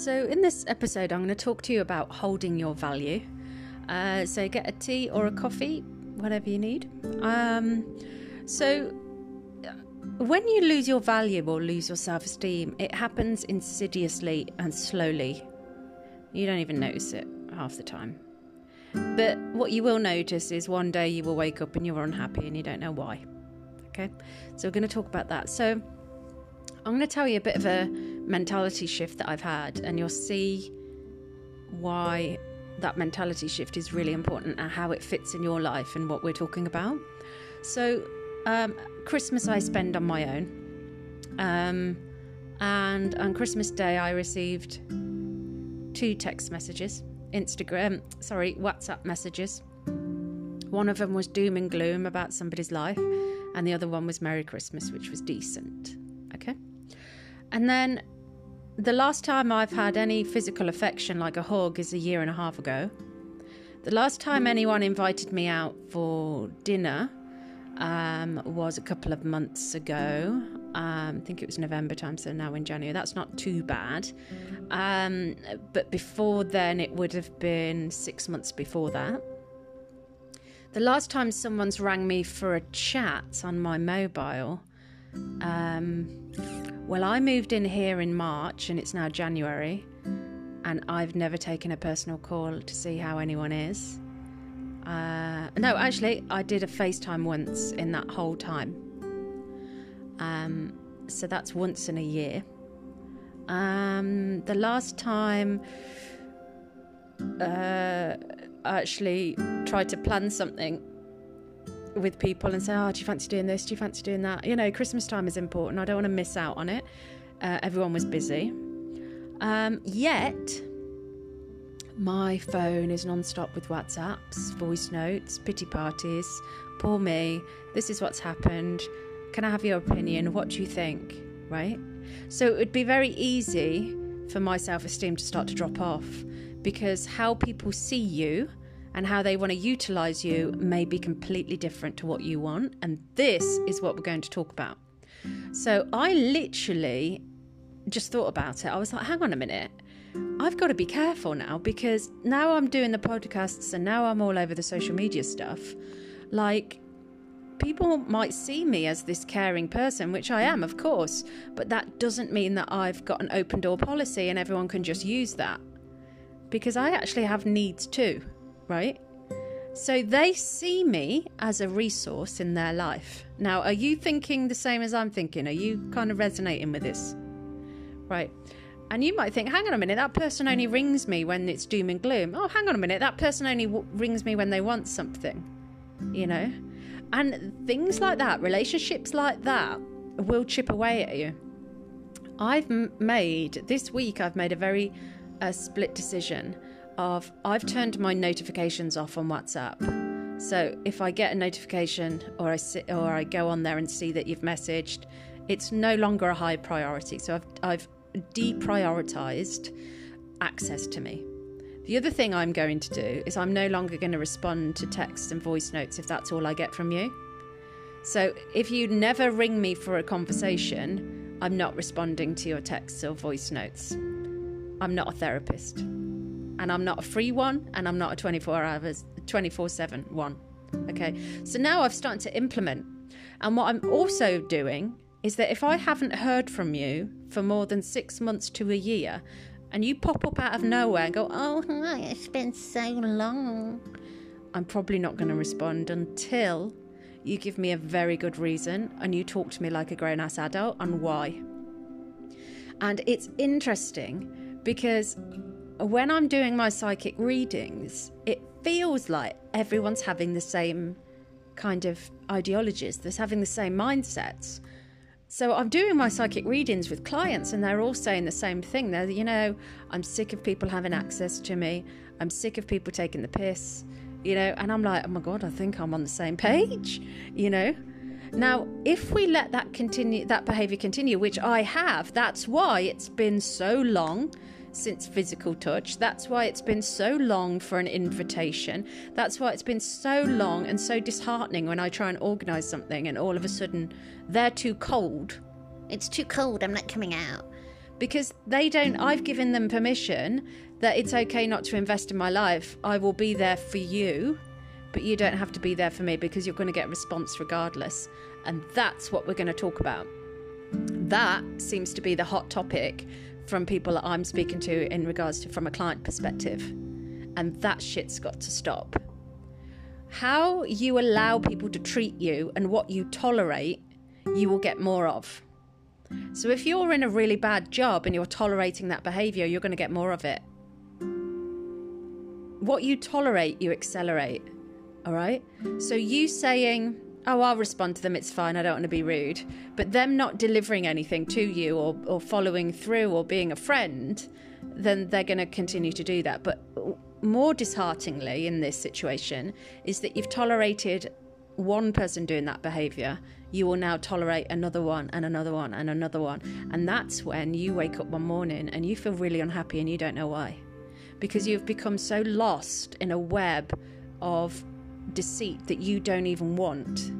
So, in this episode, I'm going to talk to you about holding your value. Uh, so, get a tea or a coffee, whatever you need. Um, so, when you lose your value or lose your self esteem, it happens insidiously and slowly. You don't even notice it half the time. But what you will notice is one day you will wake up and you're unhappy and you don't know why. Okay, so we're going to talk about that. So, I'm going to tell you a bit of a mentality shift that I've had, and you'll see why that mentality shift is really important and how it fits in your life and what we're talking about. So, um, Christmas I spend on my own, um, and on Christmas Day I received two text messages, Instagram, sorry, WhatsApp messages. One of them was doom and gloom about somebody's life, and the other one was Merry Christmas, which was decent. Okay. And then the last time I've had any physical affection like a hug is a year and a half ago. The last time anyone invited me out for dinner um, was a couple of months ago. Um, I think it was November time, so now in January. That's not too bad. Um, but before then, it would have been six months before that. The last time someone's rang me for a chat on my mobile um, well, I moved in here in March and it's now January, and I've never taken a personal call to see how anyone is. Uh, no, actually, I did a FaceTime once in that whole time. Um, so that's once in a year. Um, the last time uh, I actually tried to plan something with people and say, "Oh, do you fancy doing this? Do you fancy doing that?" You know, Christmas time is important. I don't want to miss out on it. Uh, everyone was busy. Um, yet, my phone is non-stop with WhatsApps, voice notes, pity parties. Poor me. This is what's happened. Can I have your opinion? What do you think? Right. So it would be very easy for my self-esteem to start to drop off because how people see you and how they want to utilize you may be completely different to what you want. And this is what we're going to talk about. So I literally just thought about it. I was like, hang on a minute. I've got to be careful now because now I'm doing the podcasts and now I'm all over the social media stuff. Like, people might see me as this caring person, which I am, of course, but that doesn't mean that I've got an open door policy and everyone can just use that. Because I actually have needs too right? So they see me as a resource in their life. Now, are you thinking the same as I'm thinking? Are you kind of resonating with this? Right. And you might think, hang on a minute, that person only rings me when it's doom and gloom. Oh, hang on a minute, that person only w- rings me when they want something, you know? And things like that, relationships like that, will chip away at you. I've made, this week, I've made a very uh, split decision of I've turned my notifications off on WhatsApp. So if I get a notification or I or I go on there and see that you've messaged, it's no longer a high priority. So I've I've deprioritized access to me. The other thing I'm going to do is I'm no longer going to respond to texts and voice notes if that's all I get from you. So if you never ring me for a conversation, I'm not responding to your texts or voice notes. I'm not a therapist and I'm not a free one, and I'm not a 24 hours, 24 7 one. Okay, so now I've started to implement. And what I'm also doing is that if I haven't heard from you for more than six months to a year, and you pop up out of nowhere and go, Oh, it's been so long, I'm probably not going to respond until you give me a very good reason and you talk to me like a grown ass adult on why. And it's interesting because when I'm doing my psychic readings, it feels like everyone's having the same kind of ideologies, they're having the same mindsets. So I'm doing my psychic readings with clients, and they're all saying the same thing. They're, you know, I'm sick of people having access to me. I'm sick of people taking the piss, you know. And I'm like, oh my god, I think I'm on the same page, you know. Now, if we let that continue, that behaviour continue, which I have, that's why it's been so long since physical touch. That's why it's been so long for an invitation. That's why it's been so long and so disheartening when I try and organise something and all of a sudden they're too cold. It's too cold, I'm not coming out. because they don't I've given them permission that it's okay not to invest in my life. I will be there for you, but you don't have to be there for me because you're going to get a response regardless. And that's what we're going to talk about. That seems to be the hot topic from people that I'm speaking to in regards to from a client perspective. And that shit's got to stop. How you allow people to treat you and what you tolerate, you will get more of. So if you're in a really bad job and you're tolerating that behavior, you're going to get more of it. What you tolerate, you accelerate. All right? So you saying, oh, I'll respond to them, it's fine, I don't want to be rude, but them not delivering anything to you or, or following through or being a friend, then they're going to continue to do that. But more dishearteningly in this situation is that you've tolerated one person doing that behavior, you will now tolerate another one and another one and another one. And that's when you wake up one morning and you feel really unhappy and you don't know why. Because you've become so lost in a web of deceit that you don't even want.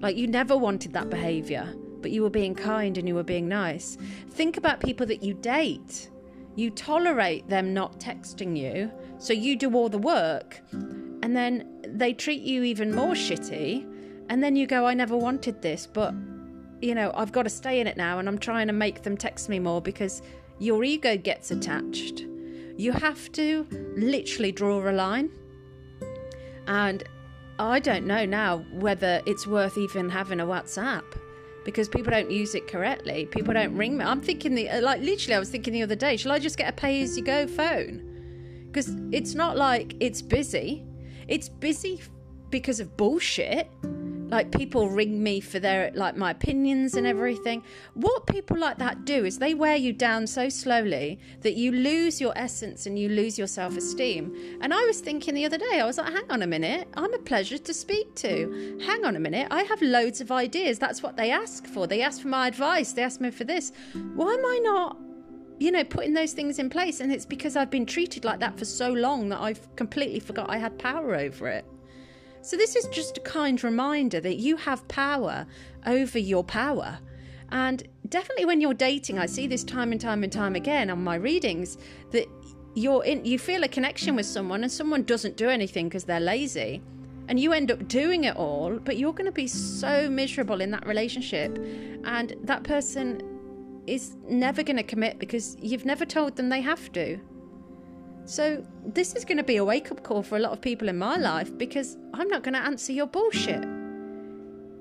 Like you never wanted that behavior, but you were being kind and you were being nice. Think about people that you date. You tolerate them not texting you, so you do all the work, and then they treat you even more shitty, and then you go, I never wanted this, but you know, I've got to stay in it now, and I'm trying to make them text me more because your ego gets attached. You have to literally draw a line. And I don't know now whether it's worth even having a WhatsApp because people don't use it correctly. People don't ring me. I'm thinking the uh, like literally I was thinking the other day, shall I just get a pay as you go phone? Because it's not like it's busy. It's busy because of bullshit like people ring me for their like my opinions and everything. What people like that do is they wear you down so slowly that you lose your essence and you lose your self-esteem. And i was thinking the other day i was like hang on a minute i'm a pleasure to speak to. Hang on a minute i have loads of ideas. That's what they ask for. They ask for my advice. They ask me for this. Why am i not you know, putting those things in place. And it's because I've been treated like that for so long that I've completely forgot I had power over it. So, this is just a kind reminder that you have power over your power. And definitely when you're dating, I see this time and time and time again on my readings that you're in, you feel a connection with someone and someone doesn't do anything because they're lazy. And you end up doing it all, but you're going to be so miserable in that relationship. And that person is never going to commit because you've never told them they have to. So, this is going to be a wake up call for a lot of people in my life because I'm not going to answer your bullshit.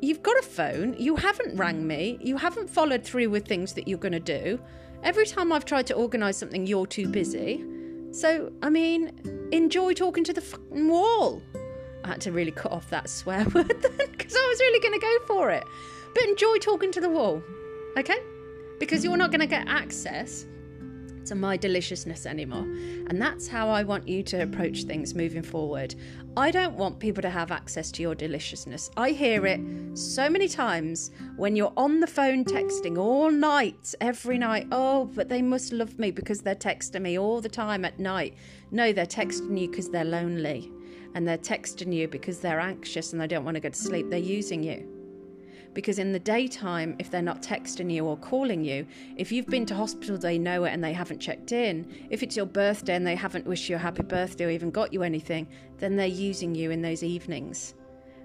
You've got a phone, you haven't rang me, you haven't followed through with things that you're going to do. Every time I've tried to organise something, you're too busy. So, I mean, enjoy talking to the fucking wall. I had to really cut off that swear word then because I was really going to go for it. But enjoy talking to the wall, okay? Because you're not going to get access to my deliciousness anymore. And that's how I want you to approach things moving forward. I don't want people to have access to your deliciousness. I hear it so many times when you're on the phone texting all night, every night. Oh, but they must love me because they're texting me all the time at night. No, they're texting you because they're lonely. And they're texting you because they're anxious and they don't want to go to sleep. They're using you because in the daytime, if they're not texting you or calling you, if you've been to hospital, they know it and they haven't checked in. If it's your birthday and they haven't wished you a happy birthday or even got you anything, then they're using you in those evenings.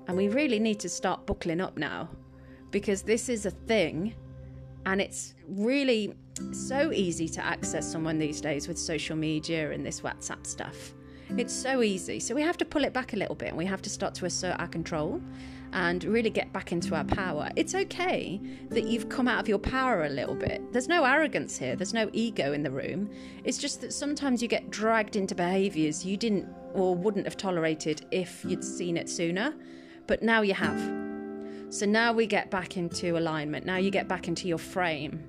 And we really need to start buckling up now because this is a thing and it's really so easy to access someone these days with social media and this WhatsApp stuff. It's so easy. So we have to pull it back a little bit and we have to start to assert our control and really get back into our power. It's okay that you've come out of your power a little bit. There's no arrogance here, there's no ego in the room. It's just that sometimes you get dragged into behaviors you didn't or wouldn't have tolerated if you'd seen it sooner, but now you have. So now we get back into alignment. Now you get back into your frame.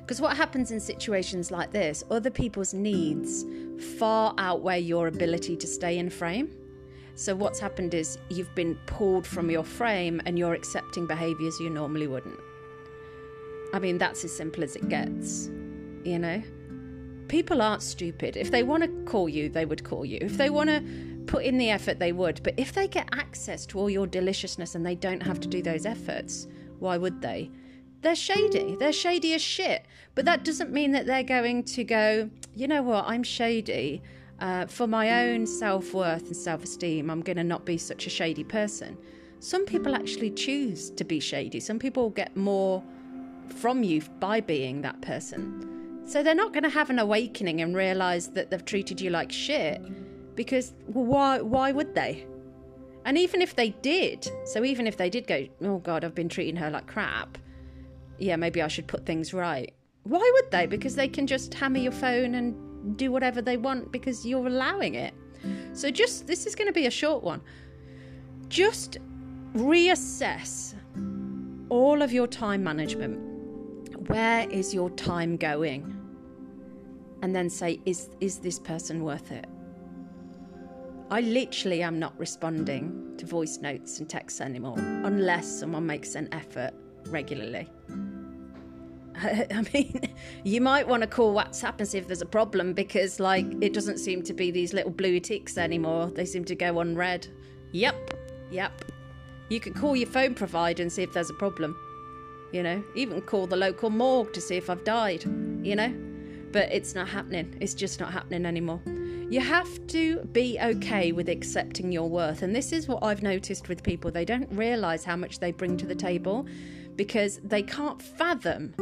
Because what happens in situations like this, other people's needs far outweigh your ability to stay in frame. So, what's happened is you've been pulled from your frame and you're accepting behaviors you normally wouldn't. I mean, that's as simple as it gets, you know? People aren't stupid. If they want to call you, they would call you. If they want to put in the effort, they would. But if they get access to all your deliciousness and they don't have to do those efforts, why would they? they're shady. They're shady as shit. But that doesn't mean that they're going to go, you know what, I'm shady. Uh, for my own self worth and self esteem, I'm going to not be such a shady person. Some people actually choose to be shady. Some people get more from you by being that person. So they're not going to have an awakening and realize that they've treated you like shit because why why would they? And even if they did, so even if they did go, oh god, I've been treating her like crap. Yeah, maybe I should put things right. Why would they? Because they can just hammer your phone and do whatever they want because you're allowing it. So, just this is going to be a short one. Just reassess all of your time management. Where is your time going? And then say, is, is this person worth it? I literally am not responding to voice notes and texts anymore unless someone makes an effort regularly. I mean, you might want to call WhatsApp and see if there's a problem because, like, it doesn't seem to be these little blue ticks anymore. They seem to go on red. Yep, yep. You could call your phone provider and see if there's a problem. You know, even call the local morgue to see if I've died, you know? But it's not happening. It's just not happening anymore. You have to be okay with accepting your worth. And this is what I've noticed with people. They don't realize how much they bring to the table because they can't fathom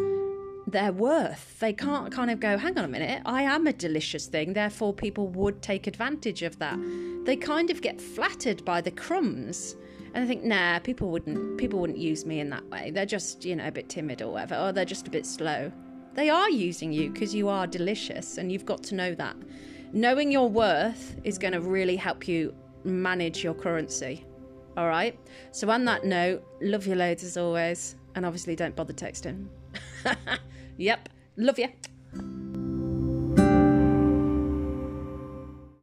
their worth. They can't mm-hmm. kind of go, hang on a minute, I am a delicious thing, therefore people would take advantage of that. They kind of get flattered by the crumbs. And I think, nah, people wouldn't people wouldn't use me in that way. They're just, you know, a bit timid or whatever, or they're just a bit slow. They are using you because you are delicious and you've got to know that. Knowing your worth is going to really help you manage your currency. All right. So, on that note, love you loads as always. And obviously, don't bother texting. Yep. Love you.